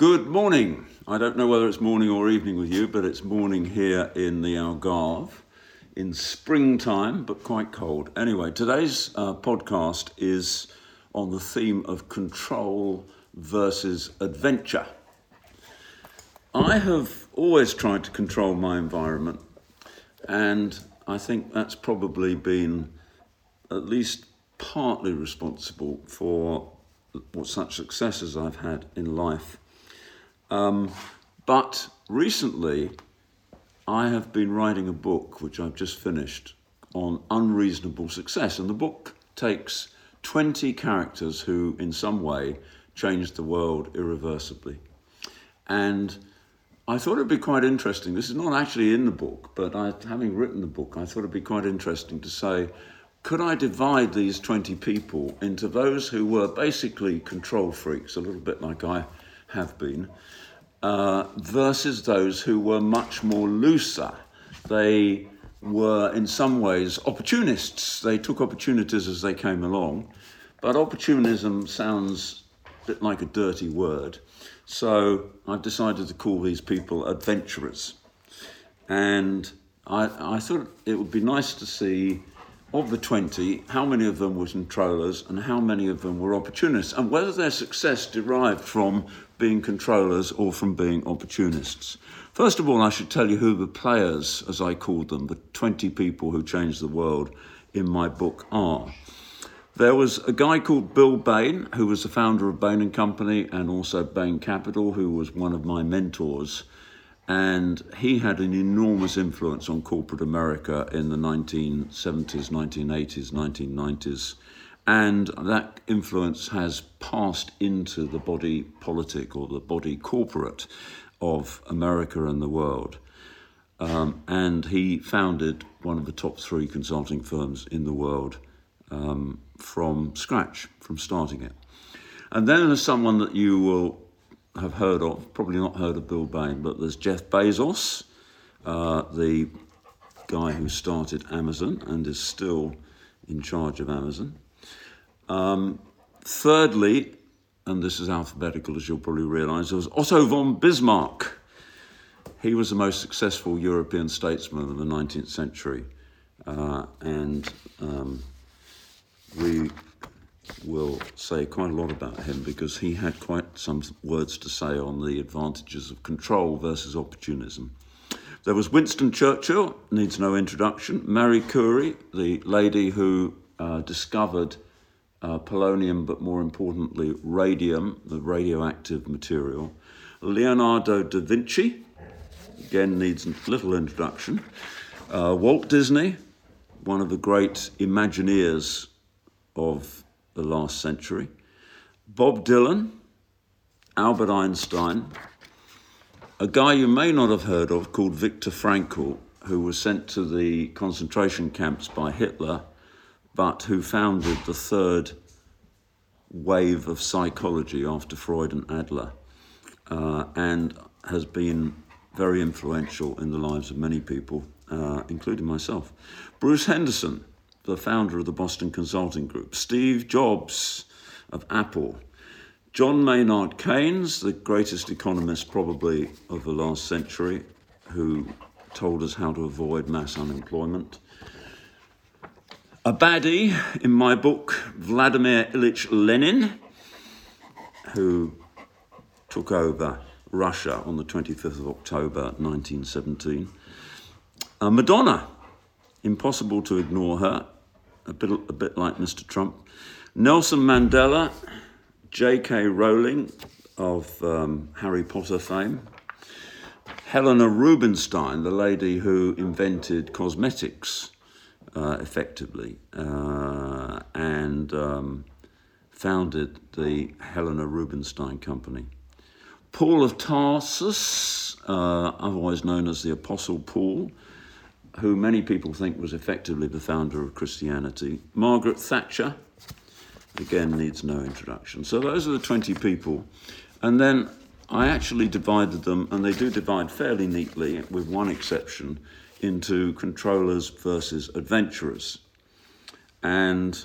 Good morning. I don't know whether it's morning or evening with you, but it's morning here in the Algarve in springtime, but quite cold. Anyway, today's uh, podcast is on the theme of control versus adventure. I have always tried to control my environment, and I think that's probably been at least partly responsible for what such successes I've had in life. Um, but recently, I have been writing a book which I've just finished on unreasonable success, and the book takes 20 characters who, in some way, changed the world irreversibly. And I thought it'd be quite interesting. This is not actually in the book, but I, having written the book, I thought it'd be quite interesting to say could I divide these 20 people into those who were basically control freaks, a little bit like I have been, uh, versus those who were much more looser? They were, in some ways, opportunists. They took opportunities as they came along, but opportunism sounds a bit like a dirty word. So I've decided to call these people adventurers. And I, I thought it would be nice to see of the 20, how many of them were controllers and how many of them were opportunists, and whether their success derived from being controllers or from being opportunists. First of all, I should tell you who the players, as I called them, the 20 people who changed the world in my book are. There was a guy called Bill Bain, who was the founder of Bain and Company and also Bain Capital, who was one of my mentors and he had an enormous influence on corporate America in the 1970s, 1980s, 1990s. And that influence has passed into the body politic or the body corporate of America and the world. Um, and he founded one of the top three consulting firms in the world um, from scratch, from starting it. And then there's someone that you will have heard of, probably not heard of Bill Bain, but there's Jeff Bezos, uh, the guy who started Amazon and is still in charge of Amazon. Um, thirdly, and this is alphabetical as you'll probably realize, there was Otto von Bismarck. He was the most successful European statesman of the 19th century. Uh, and um, we will say quite a lot about him because he had quite some words to say on the advantages of control versus opportunism. There was Winston Churchill, needs no introduction, Marie Curie, the lady who uh, discovered uh, polonium, but more importantly, radium, the radioactive material, Leonardo da Vinci, again needs little introduction, uh, Walt Disney, one of the great Imagineers of the last century, Bob Dylan, Albert Einstein, a guy you may not have heard of called Viktor Frankl, who was sent to the concentration camps by Hitler, but who founded the third wave of psychology after Freud and Adler, uh, and has been very influential in the lives of many people, uh, including myself. Bruce Henderson, the founder of the Boston Consulting Group, Steve Jobs of Apple, John Maynard Keynes, the greatest economist probably of the last century, who told us how to avoid mass unemployment. A baddie in my book, Vladimir Ilyich Lenin, who took over Russia on the 25th of October 1917. A Madonna, Impossible to ignore her, a bit, a bit like Mr. Trump. Nelson Mandela, J.K. Rowling of um, Harry Potter fame. Helena Rubinstein, the lady who invented cosmetics uh, effectively uh, and um, founded the Helena Rubinstein Company. Paul of Tarsus, uh, otherwise known as the Apostle Paul, who many people think was effectively the founder of Christianity. Margaret Thatcher, again, needs no introduction. So those are the 20 people. And then I actually divided them, and they do divide fairly neatly, with one exception, into controllers versus adventurers. And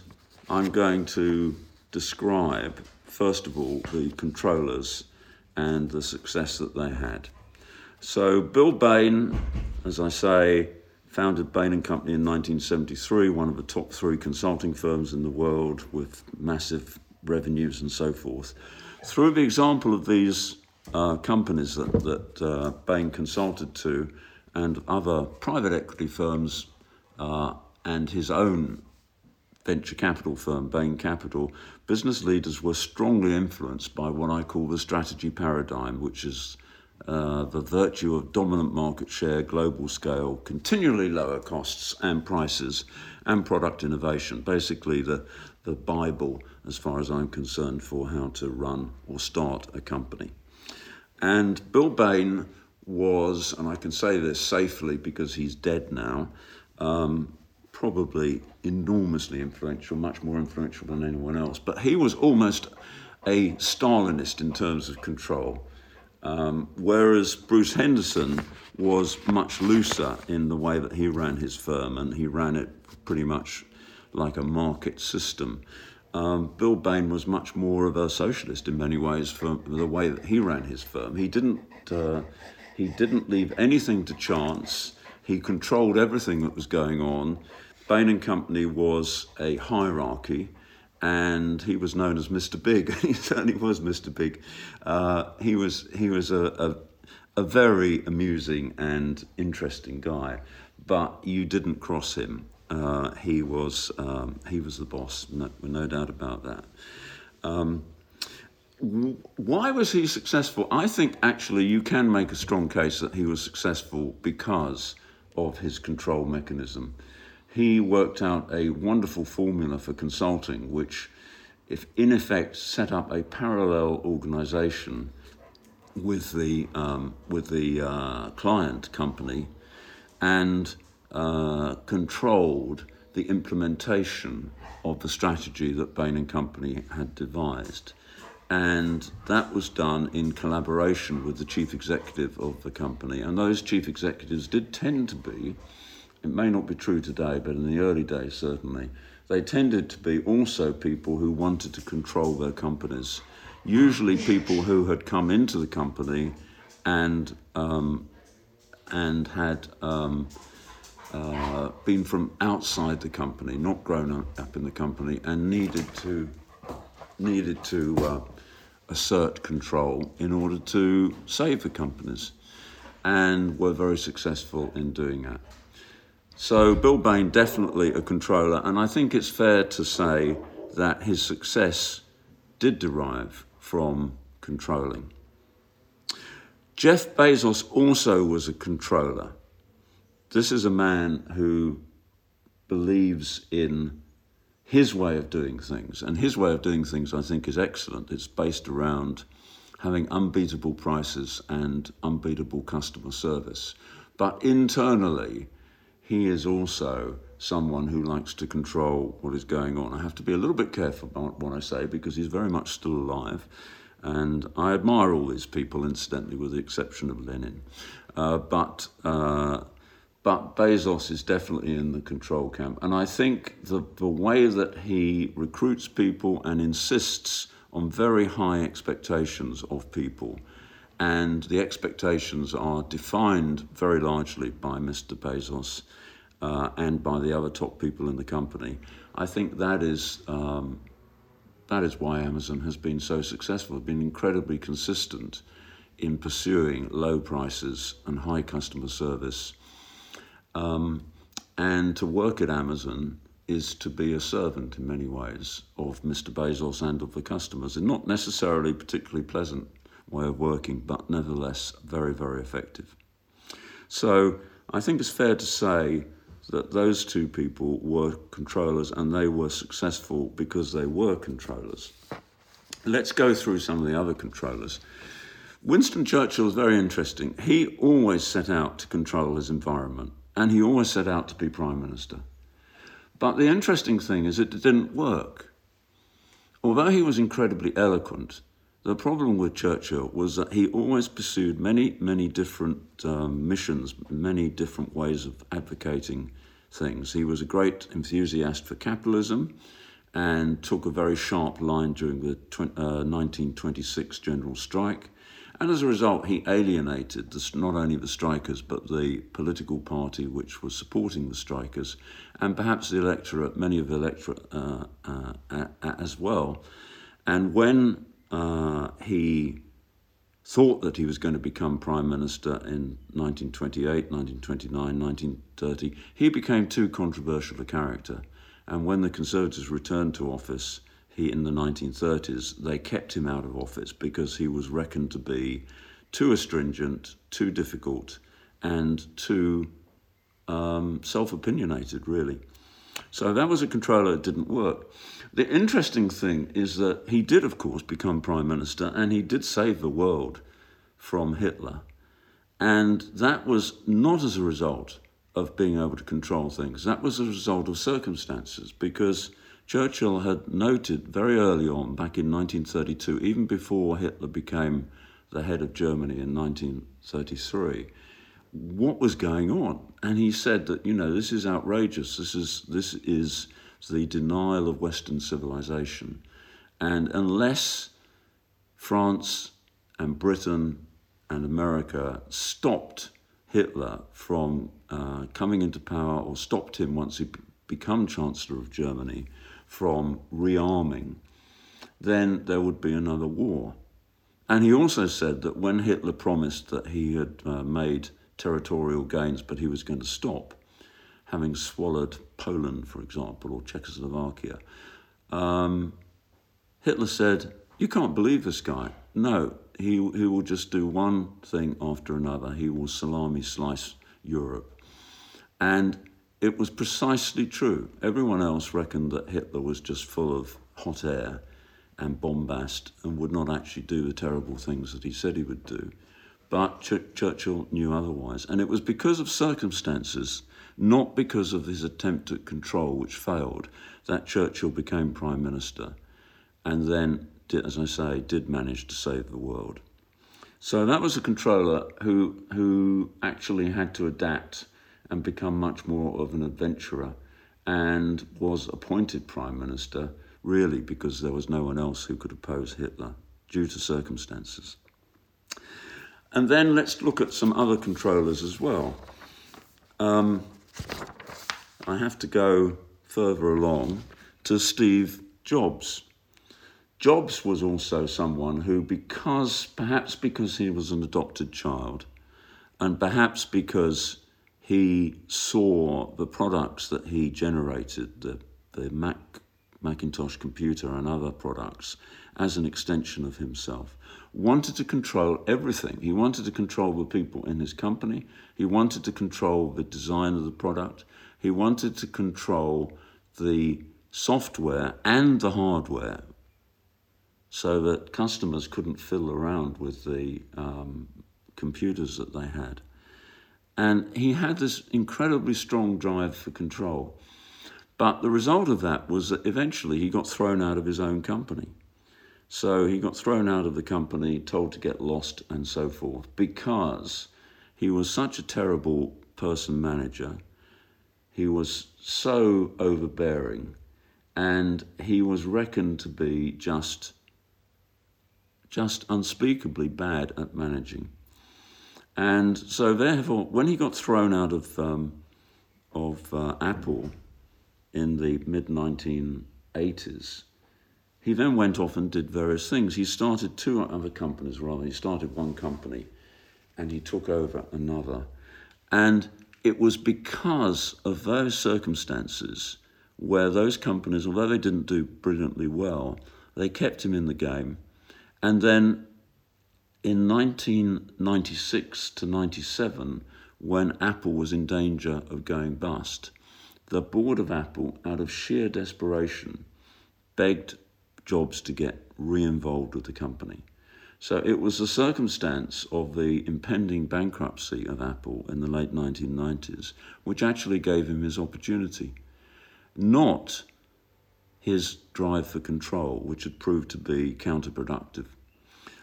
I'm going to describe, first of all, the controllers and the success that they had. So Bill Bain, as I say, founded Bain and Company in 1973, one of the top three consulting firms in the world with massive revenues and so forth. Through the example of these uh, companies that, that uh, Bain consulted to and other private equity firms uh, and his own venture capital firm, Bain Capital, business leaders were strongly influenced by what I call the strategy paradigm, which is uh, the virtue of dominant market share, global scale, continually lower costs and prices, and product innovation. Basically, the, the Bible, as far as I'm concerned, for how to run or start a company. And Bill Bain was, and I can say this safely because he's dead now, um, probably enormously influential, much more influential than anyone else. But he was almost a Stalinist in terms of control, um, whereas Bruce Henderson was much looser in the way that he ran his firm, and he ran it pretty much like a market system. Um, Bill Bain was much more of a socialist in many ways for the way that he ran his firm. He didn't uh, he didn't leave anything to chance. He controlled everything that was going on. Bain and Company was a hierarchy, and he was known as Mr. Big. he certainly was Mr. Big. Uh, he was he was a, a, a very amusing and interesting guy, but you didn't cross him. Uh, he was um, he was the boss, no, no doubt about that. Um, why was he successful? I think actually you can make a strong case that he was successful because of his control mechanism he worked out a wonderful formula for consulting, which, if in effect, set up a parallel organization with the, um, with the uh, client company and uh, controlled the implementation of the strategy that Bain and Company had devised. And that was done in collaboration with the chief executive of the company. And those chief executives did tend to be it may not be true today, but in the early days, certainly, they tended to be also people who wanted to control their companies. Usually, people who had come into the company and um, and had um, uh, been from outside the company, not grown up in the company, and needed to needed to uh, assert control in order to save the companies, and were very successful in doing that. So Bill Bain definitely a controller, and I think it's fair to say that his success did derive from controlling. Jeff Bezos also was a controller. This is a man who believes in his way of doing things, and his way of doing things I think is excellent. It's based around having unbeatable prices and unbeatable customer service. But internally, he is also someone who likes to control what is going on. I have to be a little bit careful about what I say because he's very much still alive. And I admire all these people, incidentally, with the exception of Lenin. Uh, but, uh, but Bezos is definitely in the control camp. And I think the, the way that he recruits people and insists on very high expectations of people, and the expectations are defined very largely by Mr. Bezos uh, and by the other top people in the company. I think that is um, that is why Amazon has been so successful. Been incredibly consistent in pursuing low prices and high customer service. Um, and to work at Amazon is to be a servant in many ways of Mr. Bezos and of the customers, and not necessarily particularly pleasant way of working, but nevertheless very, very effective. So I think it's fair to say that those two people were controllers and they were successful because they were controllers. Let's go through some of the other controllers. Winston Churchill is very interesting. He always set out to control his environment and he always set out to be Prime Minister. But the interesting thing is, it didn't work. Although he was incredibly eloquent, the problem with Churchill was that he always pursued many, many different um, missions, many different ways of advocating things. He was a great enthusiast for capitalism and took a very sharp line during the tw- uh, 1926 general strike. And as a result, he alienated not only the strikers, but the political party which was supporting the strikers, and perhaps the electorate, many of the electorate uh, uh, as well. And when uh, he thought that he was going to become prime minister in 1928, 1929, 1930, he became too controversial a character. And when the Conservatives returned to office he, in the 1930s, they kept him out of office because he was reckoned to be too astringent, too difficult, and too um, self opinionated, really. So that was a controller that didn't work. The interesting thing is that he did, of course, become prime minister and he did save the world from Hitler. And that was not as a result of being able to control things, that was a result of circumstances because Churchill had noted very early on, back in 1932, even before Hitler became the head of Germany in 1933 what was going on. And he said that, you know, this is outrageous. This is, this is the denial of Western civilization. And unless France and Britain and America stopped Hitler from uh, coming into power or stopped him once he became Chancellor of Germany from rearming, then there would be another war. And he also said that when Hitler promised that he had uh, made territorial gains, but he was going to stop, having swallowed Poland, for example, or Czechoslovakia. Um, Hitler said, You can't believe this guy. No, he, he will just do one thing after another. He will salami slice Europe. And it was precisely true. Everyone else reckoned that Hitler was just full of hot air and bombast and would not actually do the terrible things that he said he would do. But Ch- Churchill knew otherwise. And it was because of circumstances, not because of his attempt at control, which failed, that Churchill became Prime Minister and then, did, as I say, did manage to save the world. So that was a controller who, who actually had to adapt and become much more of an adventurer and was appointed Prime Minister really because there was no one else who could oppose Hitler due to circumstances. And then let's look at some other controllers as well. Um, I have to go further along to Steve Jobs. Jobs was also someone who, because perhaps because he was an adopted child, and perhaps because he saw the products that he generated, the, the Mac, Macintosh computer and other products, as an extension of himself wanted to control everything. He wanted to control the people in his company. He wanted to control the design of the product. He wanted to control the software and the hardware so that customers couldn't fiddle around with the um, computers that they had. And he had this incredibly strong drive for control. But the result of that was that eventually he got thrown out of his own company. So he got thrown out of the company, told to get lost, and so forth, because he was such a terrible person manager. He was so overbearing, and he was reckoned to be just, just unspeakably bad at managing. And so, therefore, when he got thrown out of um, of uh, Apple in the mid 1980s, he then went off and did various things. He started two other companies, rather. He started one company and he took over another. And it was because of those circumstances where those companies, although they didn't do brilliantly well, they kept him in the game. And then in 1996 to 97, when Apple was in danger of going bust, the board of Apple, out of sheer desperation, begged Jobs to get re involved with the company. So it was the circumstance of the impending bankruptcy of Apple in the late 1990s which actually gave him his opportunity, not his drive for control, which had proved to be counterproductive.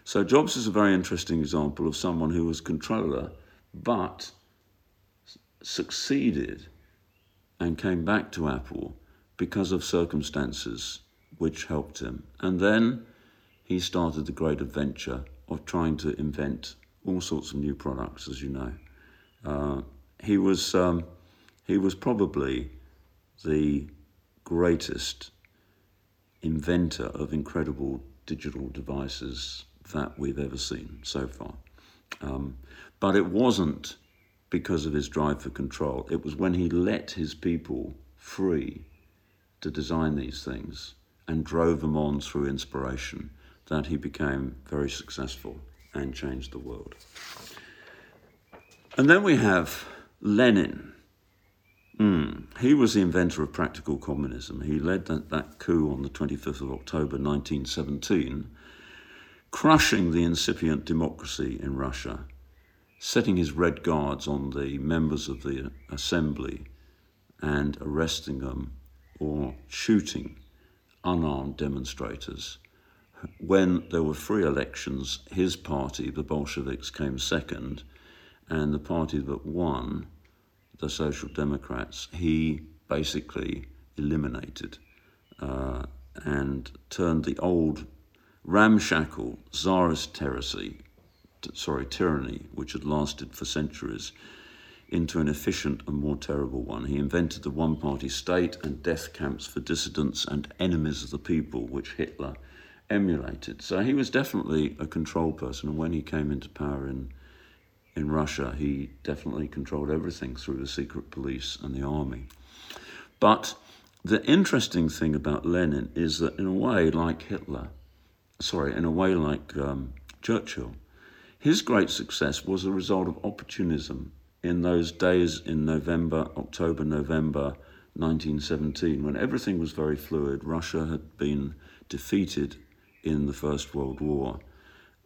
So Jobs is a very interesting example of someone who was controller but succeeded and came back to Apple because of circumstances which helped him. And then he started the great adventure of trying to invent all sorts of new products, as you know. Uh, he was um, he was probably the greatest inventor of incredible digital devices that we've ever seen so far. Um, but it wasn't because of his drive for control. It was when he let his people free to design these things and drove them on through inspiration that he became very successful and changed the world. And then we have Lenin. Mm. He was the inventor of practical communism. He led that, that coup on the 25th of October 1917, crushing the incipient democracy in Russia, setting his red guards on the members of the assembly and arresting them or shooting unarmed demonstrators. When there were free elections, his party, the Bolsheviks, came second, and the party that won, the Social Democrats, he basically eliminated uh, and turned the old ramshackle czarist tyranny, sorry, tyranny, which had lasted for centuries, into an efficient and more terrible one. He invented the one party state and death camps for dissidents and enemies of the people, which Hitler emulated. So he was definitely a control person, and when he came into power in in Russia, he definitely controlled everything through the secret police and the army. But the interesting thing about Lenin is that, in a way, like Hitler, sorry, in a way like um, Churchill, his great success was a result of opportunism in those days in November, October, November 1917, when everything was very fluid. Russia had been defeated in the First World War,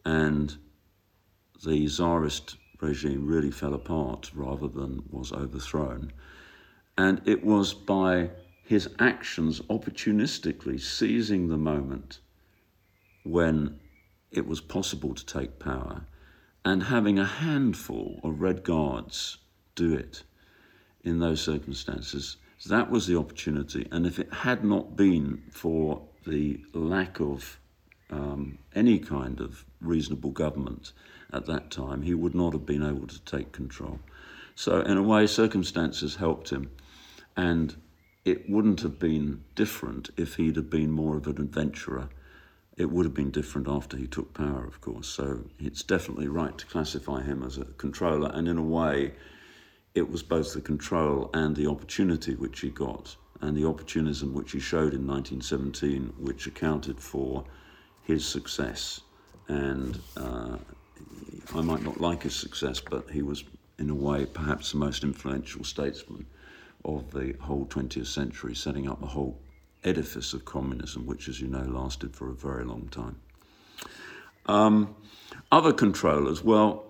and the Tsarist regime really fell apart rather than was overthrown. And it was by his actions opportunistically seizing the moment when it was possible to take power and having a handful of Red Guards do it in those circumstances. That was the opportunity. And if it had not been for the lack of um, any kind of reasonable government at that time, he would not have been able to take control. So, in a way, circumstances helped him. And it wouldn't have been different if he'd have been more of an adventurer. It would have been different after he took power, of course. So, it's definitely right to classify him as a controller. And in a way, it was both the control and the opportunity which he got, and the opportunism which he showed in 1917, which accounted for his success. And uh, I might not like his success, but he was, in a way, perhaps the most influential statesman of the whole 20th century, setting up the whole edifice of communism, which, as you know, lasted for a very long time. Um, other controllers, well,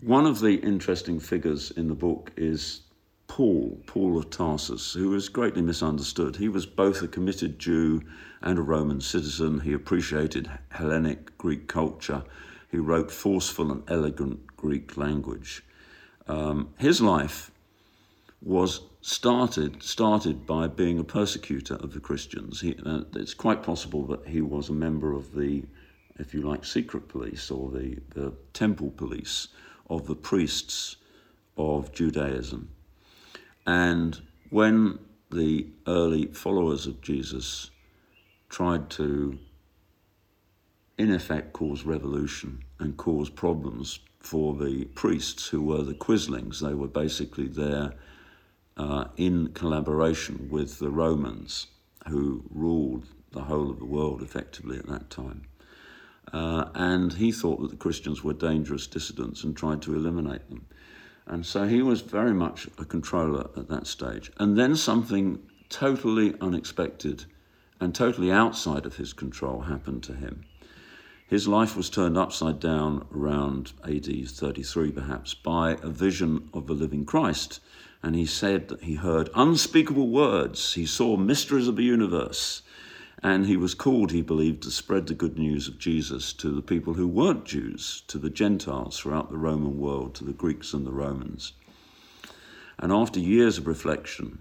one of the interesting figures in the book is Paul, Paul of Tarsus, who was greatly misunderstood. He was both a committed Jew and a Roman citizen. He appreciated Hellenic Greek culture. He wrote forceful and elegant Greek language. Um, his life was started started by being a persecutor of the Christians. He, uh, it's quite possible that he was a member of the, if you like, secret police or the, the temple police of the priests of Judaism. And when the early followers of Jesus tried to, in effect, cause revolution and cause problems for the priests who were the quislings, they were basically there uh, in collaboration with the Romans who ruled the whole of the world effectively at that time. Uh, and he thought that the Christians were dangerous dissidents and tried to eliminate them. And so he was very much a controller at that stage. And then something totally unexpected and totally outside of his control happened to him. His life was turned upside down around AD 33, perhaps, by a vision of the living Christ. And he said that he heard unspeakable words, he saw mysteries of the universe. And he was called, he believed, to spread the good news of Jesus to the people who weren't Jews, to the Gentiles throughout the Roman world, to the Greeks and the Romans. And after years of reflection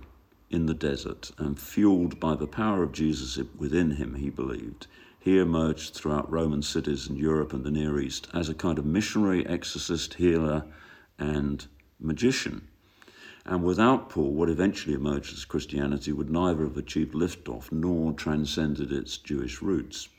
in the desert and fueled by the power of Jesus within him, he believed, he emerged throughout Roman cities in Europe and the Near East as a kind of missionary, exorcist, healer, and magician. And without Paul, what eventually emerged as Christianity would neither have achieved liftoff nor transcended its Jewish roots.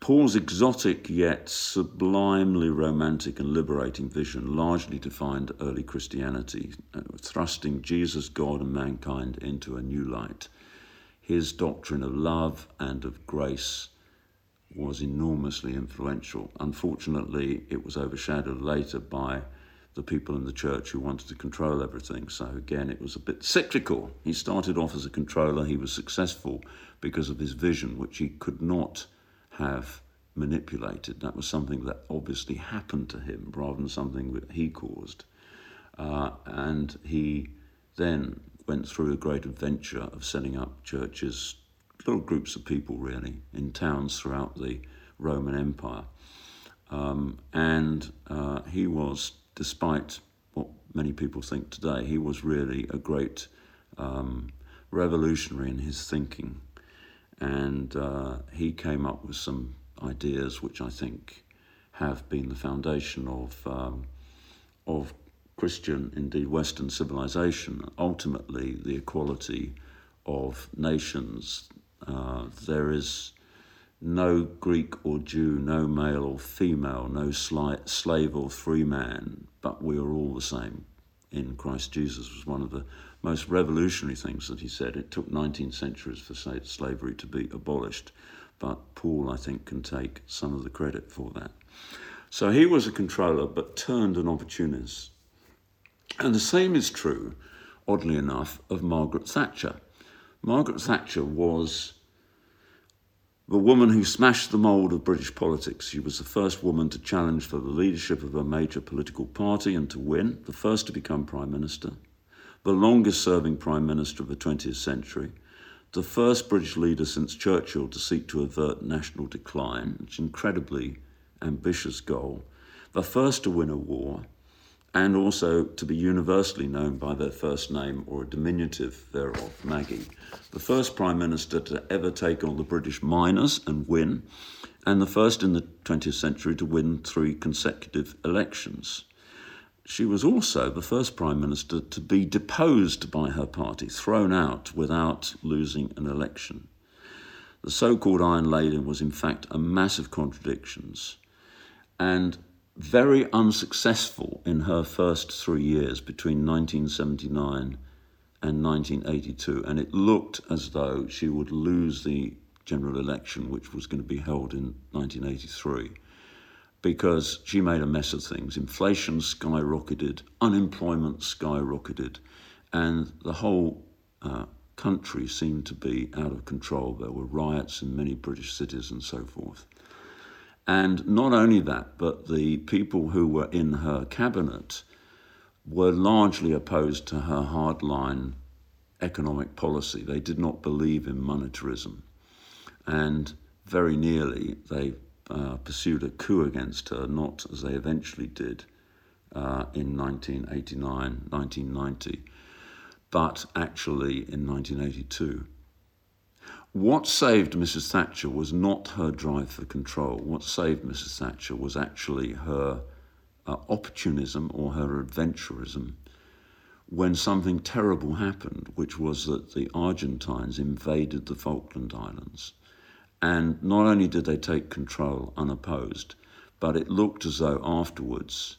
Paul's exotic yet sublimely romantic and liberating vision largely defined early Christianity, uh, thrusting Jesus, God, and mankind into a new light. His doctrine of love and of grace was enormously influential. Unfortunately, it was overshadowed later by the people in the church who wanted to control everything. So again, it was a bit cyclical. He started off as a controller, he was successful because of his vision, which he could not have manipulated. That was something that obviously happened to him rather than something that he caused. Uh, and he then went through a great adventure of setting up churches, little groups of people really, in towns throughout the Roman Empire. Um, and uh, he was, despite what many people think today, he was really a great um, revolutionary in his thinking and uh, he came up with some ideas which I think have been the foundation of um, of Christian, indeed Western civilization. Ultimately, the equality of nations. Uh, there is no Greek or Jew, no male or female, no sli- slave or free man, but we are all the same in Christ Jesus was one of the most revolutionary things that he said. It took 19 centuries for slavery to be abolished, but Paul, I think, can take some of the credit for that. So he was a controller, but turned an opportunist. And the same is true, oddly enough, of Margaret Thatcher. Margaret Thatcher was the woman who smashed the mould of British politics. She was the first woman to challenge for the leadership of a major political party and to win, the first to become Prime Minister, the longest serving Prime Minister of the 20th century, the first British leader since Churchill to seek to avert national decline, which an incredibly ambitious goal, the first to win a war, and also to be universally known by their first name or a diminutive thereof, Maggie. The first Prime Minister to ever take on the British miners and win, and the first in the 20th century to win three consecutive elections. She was also the first Prime Minister to be deposed by her party, thrown out without losing an election. The so called Iron Lady was, in fact, a mass of contradictions. And very unsuccessful in her first three years between 1979 and 1982, and it looked as though she would lose the general election, which was going to be held in 1983, because she made a mess of things. Inflation skyrocketed, unemployment skyrocketed, and the whole uh, country seemed to be out of control. There were riots in many British cities and so forth. And not only that, but the people who were in her cabinet were largely opposed to her hardline economic policy. They did not believe in monetarism. And very nearly they uh, pursued a coup against her, not as they eventually did uh, in 1989, 1990, but actually in 1982. What saved Mrs. Thatcher was not her drive for control. What saved Mrs. Thatcher was actually her uh, opportunism or her adventurism when something terrible happened, which was that the Argentines invaded the Falkland Islands. And not only did they take control unopposed, but it looked as though afterwards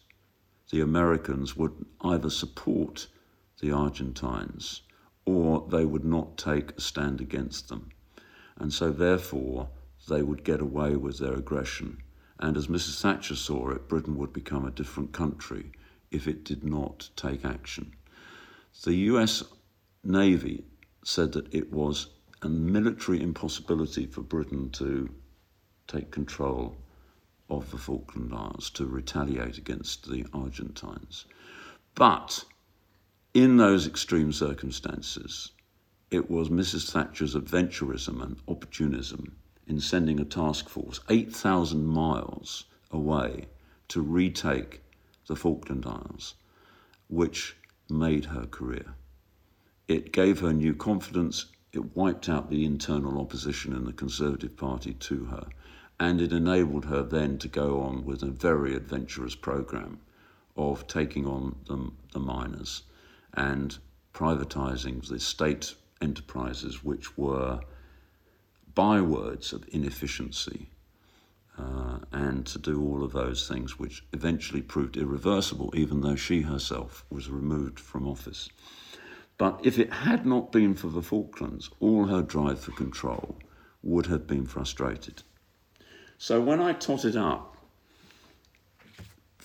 the Americans would either support the Argentines or they would not take a stand against them and so therefore they would get away with their aggression. And as Mrs. Thatcher saw it, Britain would become a different country if it did not take action. The US Navy said that it was a military impossibility for Britain to take control of the Falkland Islands, to retaliate against the Argentines. But in those extreme circumstances, it was Mrs. Thatcher's adventurism and opportunism in sending a task force 8,000 miles away to retake the Falkland Isles, which made her career. It gave her new confidence, it wiped out the internal opposition in the Conservative Party to her, and it enabled her then to go on with a very adventurous programme of taking on the, the miners and privatising the state enterprises which were bywords of inefficiency uh, and to do all of those things which eventually proved irreversible, even though she herself was removed from office. But if it had not been for the Falklands, all her drive for control would have been frustrated. So when I totted up,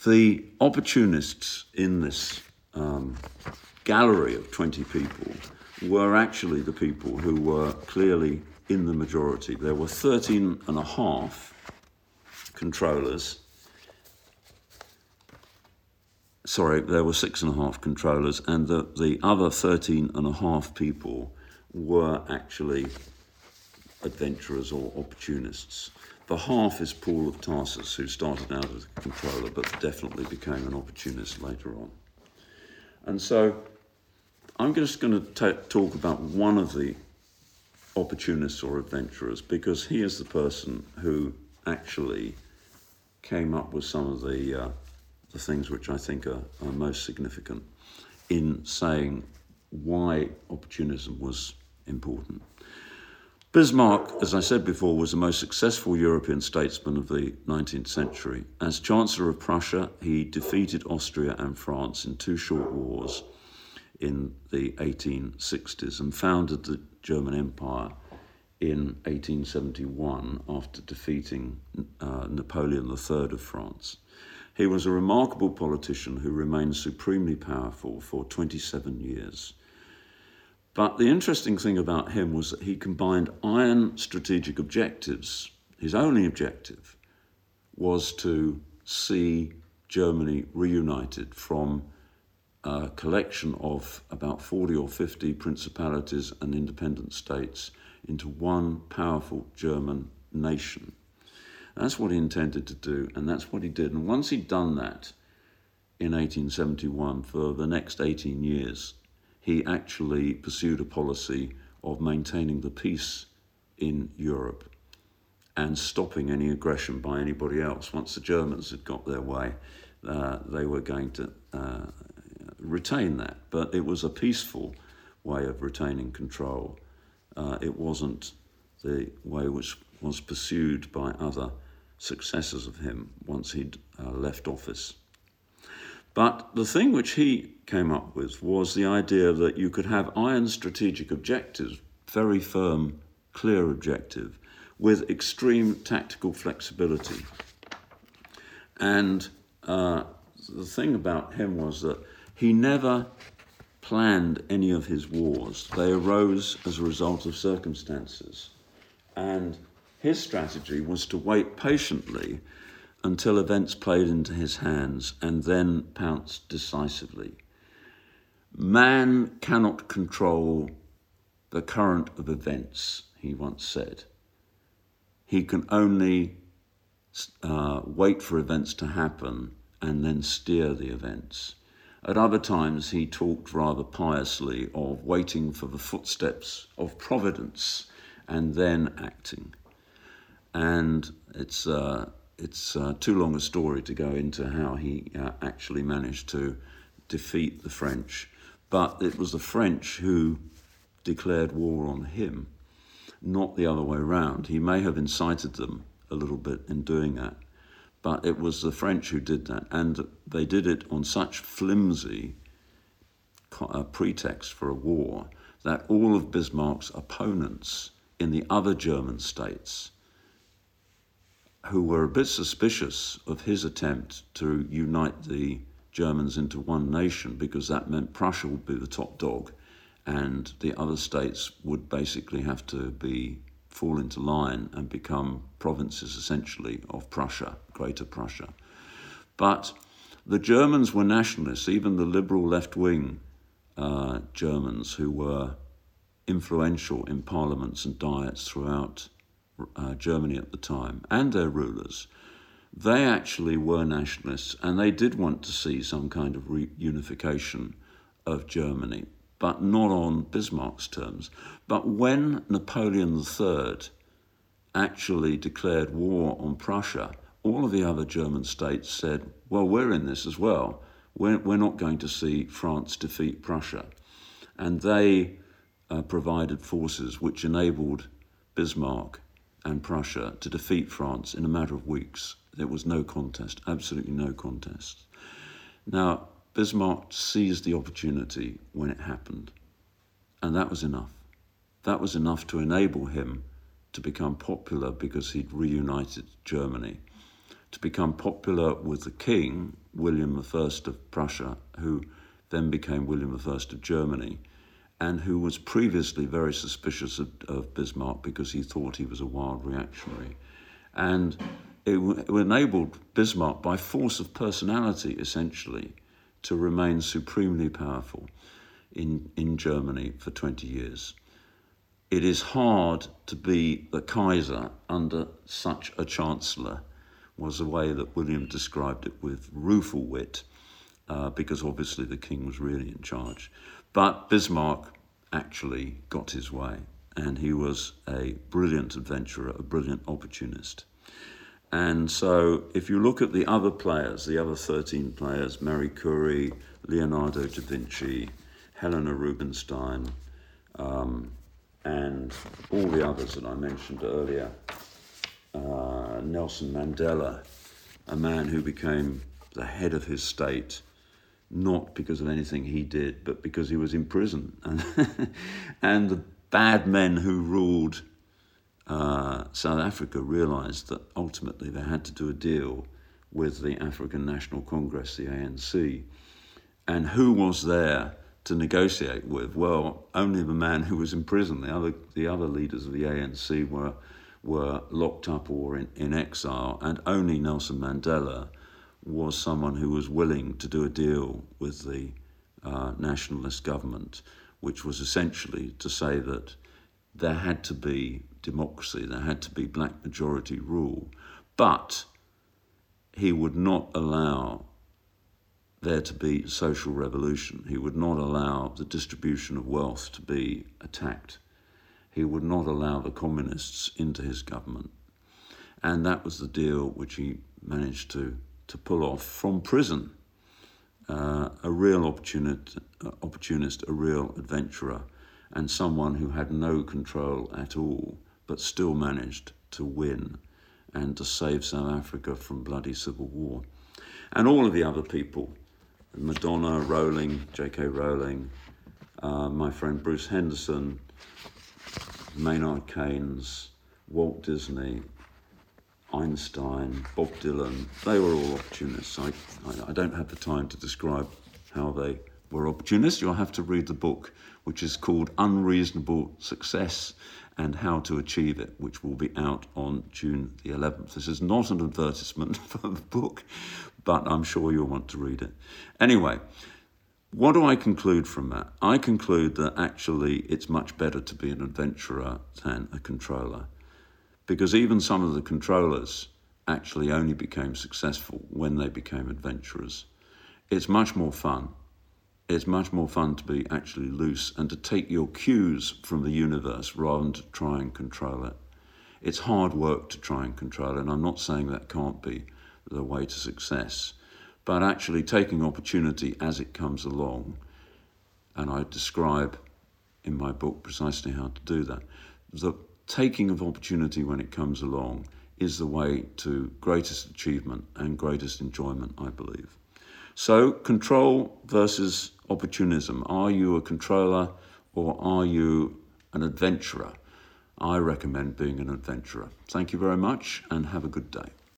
the opportunists in this um, gallery of 20 people were actually the people who were clearly in the majority. There were 13 and a half controllers sorry, there were six and a half controllers, and the, the other 13 and a half people were actually adventurers or opportunists. The half is Paul of Tarsus, who started out as a controller but definitely became an opportunist later on. And so I'm just going to talk about one of the opportunists or adventurers because he is the person who actually came up with some of the uh, the things which I think are, are most significant in saying why opportunism was important. Bismarck, as I said before, was the most successful European statesman of the 19th century. As Chancellor of Prussia, he defeated Austria and France in two short wars in the 1860s and founded the German Empire in 1871 after defeating uh, Napoleon III of France. He was a remarkable politician who remained supremely powerful for 27 years. But the interesting thing about him was that he combined iron strategic objectives. His only objective was to see Germany reunited from a collection of about 40 or 50 principalities and independent states into one powerful German nation. That's what he intended to do, and that's what he did. And once he'd done that in 1871, for the next 18 years, he actually pursued a policy of maintaining the peace in Europe and stopping any aggression by anybody else. Once the Germans had got their way, uh, they were going to uh, retain that. But it was a peaceful way of retaining control. Uh, it wasn't the way which was pursued by other successors of him once he'd uh, left office. But the thing which he came up with was the idea that you could have iron strategic objectives, very firm, clear objective, with extreme tactical flexibility. And uh, the thing about him was that he never planned any of his wars. They arose as a result of circumstances. And his strategy was to wait patiently until events played into his hands and then pounce decisively. Man cannot control the current of events, he once said. He can only uh, wait for events to happen and then steer the events. At other times, he talked rather piously of waiting for the footsteps of providence and then acting and it's uh, it's uh, too long a story to go into how he uh, actually managed to defeat the French. But it was the French who declared war on him, not the other way around. He may have incited them a little bit in doing that, but it was the French who did that, and they did it on such flimsy uh, pretext for a war that all of Bismarck's opponents in the other German states who were a bit suspicious of his attempt to unite the Germans into one nation because that meant Prussia would be the top dog and the other states would basically have to be fall into line and become provinces essentially of Prussia, Greater Prussia. But the Germans were nationalists, even the liberal left wing uh, Germans who were influential in parliaments and diets throughout uh, Germany at the time and their rulers, they actually were nationalists and they did want to see some kind of reunification of Germany. But not on Bismarck's terms. But when Napoleon III actually declared war on Prussia, all of the other German states said, well, we're in this as well. We're, we're not going to see France defeat Prussia. And they uh, provided forces which enabled Bismarck and Prussia to defeat France in a matter of weeks. There was no contest, absolutely no contest. Now, Bismarck seized the opportunity when it happened, and that was enough. That was enough to enable him to become popular because he'd reunited Germany, to become popular with the king, William I of Prussia, who then became William I of Germany, and who was previously very suspicious of, of Bismarck because he thought he was a wild reactionary. And it, it enabled Bismarck, by force of personality essentially, to remain supremely powerful in, in Germany for 20 years it is hard to be the Kaiser under such a Chancellor, was the way that William described it with rueful wit, uh, because obviously the king was really in charge. But Bismarck actually got his way, and he was a brilliant adventurer, a brilliant opportunist. And so, if you look at the other players, the other 13 players, Marie Curie, Leonardo da Vinci, Helena Rubinstein, um, and all the others that I mentioned earlier. Uh, Nelson Mandela, a man who became the head of his state, not because of anything he did, but because he was in prison. And, and the bad men who ruled uh, South Africa realized that ultimately they had to do a deal with the African National Congress, the ANC. And who was there to negotiate with? Well, only the man who was in prison. The other, the other leaders of the ANC were, were locked up or in, in exile, and only Nelson Mandela was someone who was willing to do a deal with the uh, nationalist government, which was essentially to say that there had to be democracy, there had to be black majority rule, but he would not allow there to be social revolution. He would not allow the distribution of wealth to be attacked. He would not allow the communists into his government. And that was the deal which he managed to, to pull off from prison. Uh, a real opportunist, opportunist, a real adventurer, and someone who had no control at all, but still managed to win and to save South Africa from bloody civil war. And all of the other people Madonna, Rowling, J.K. Rowling, uh, my friend Bruce Henderson, Maynard Keynes, Walt Disney, Einstein, Bob Dylan, they were all opportunists. I, I, I, don't have the time to describe how they were opportunists. You'll have to read the book, which is called Unreasonable Success and How to Achieve It, which will be out on June the 11th. This is not an advertisement for the book, but I'm sure you'll want to read it. Anyway, what do I conclude from that? I conclude that actually it's much better to be an adventurer than a controller. Because even some of the controllers actually only became successful when they became adventurers. It's much more fun. It's much more fun to be actually loose and to take your cues from the universe rather than to try and control it. It's hard work to try and control it, and I'm not saying that can't be the way to success, but actually taking opportunity as it comes along. And I describe in my book precisely how to do that. The taking of opportunity when it comes along is the way to greatest achievement and greatest enjoyment, I believe. So, control versus opportunism. Are you a controller or are you an adventurer? I recommend being an adventurer. Thank you very much and have a good day.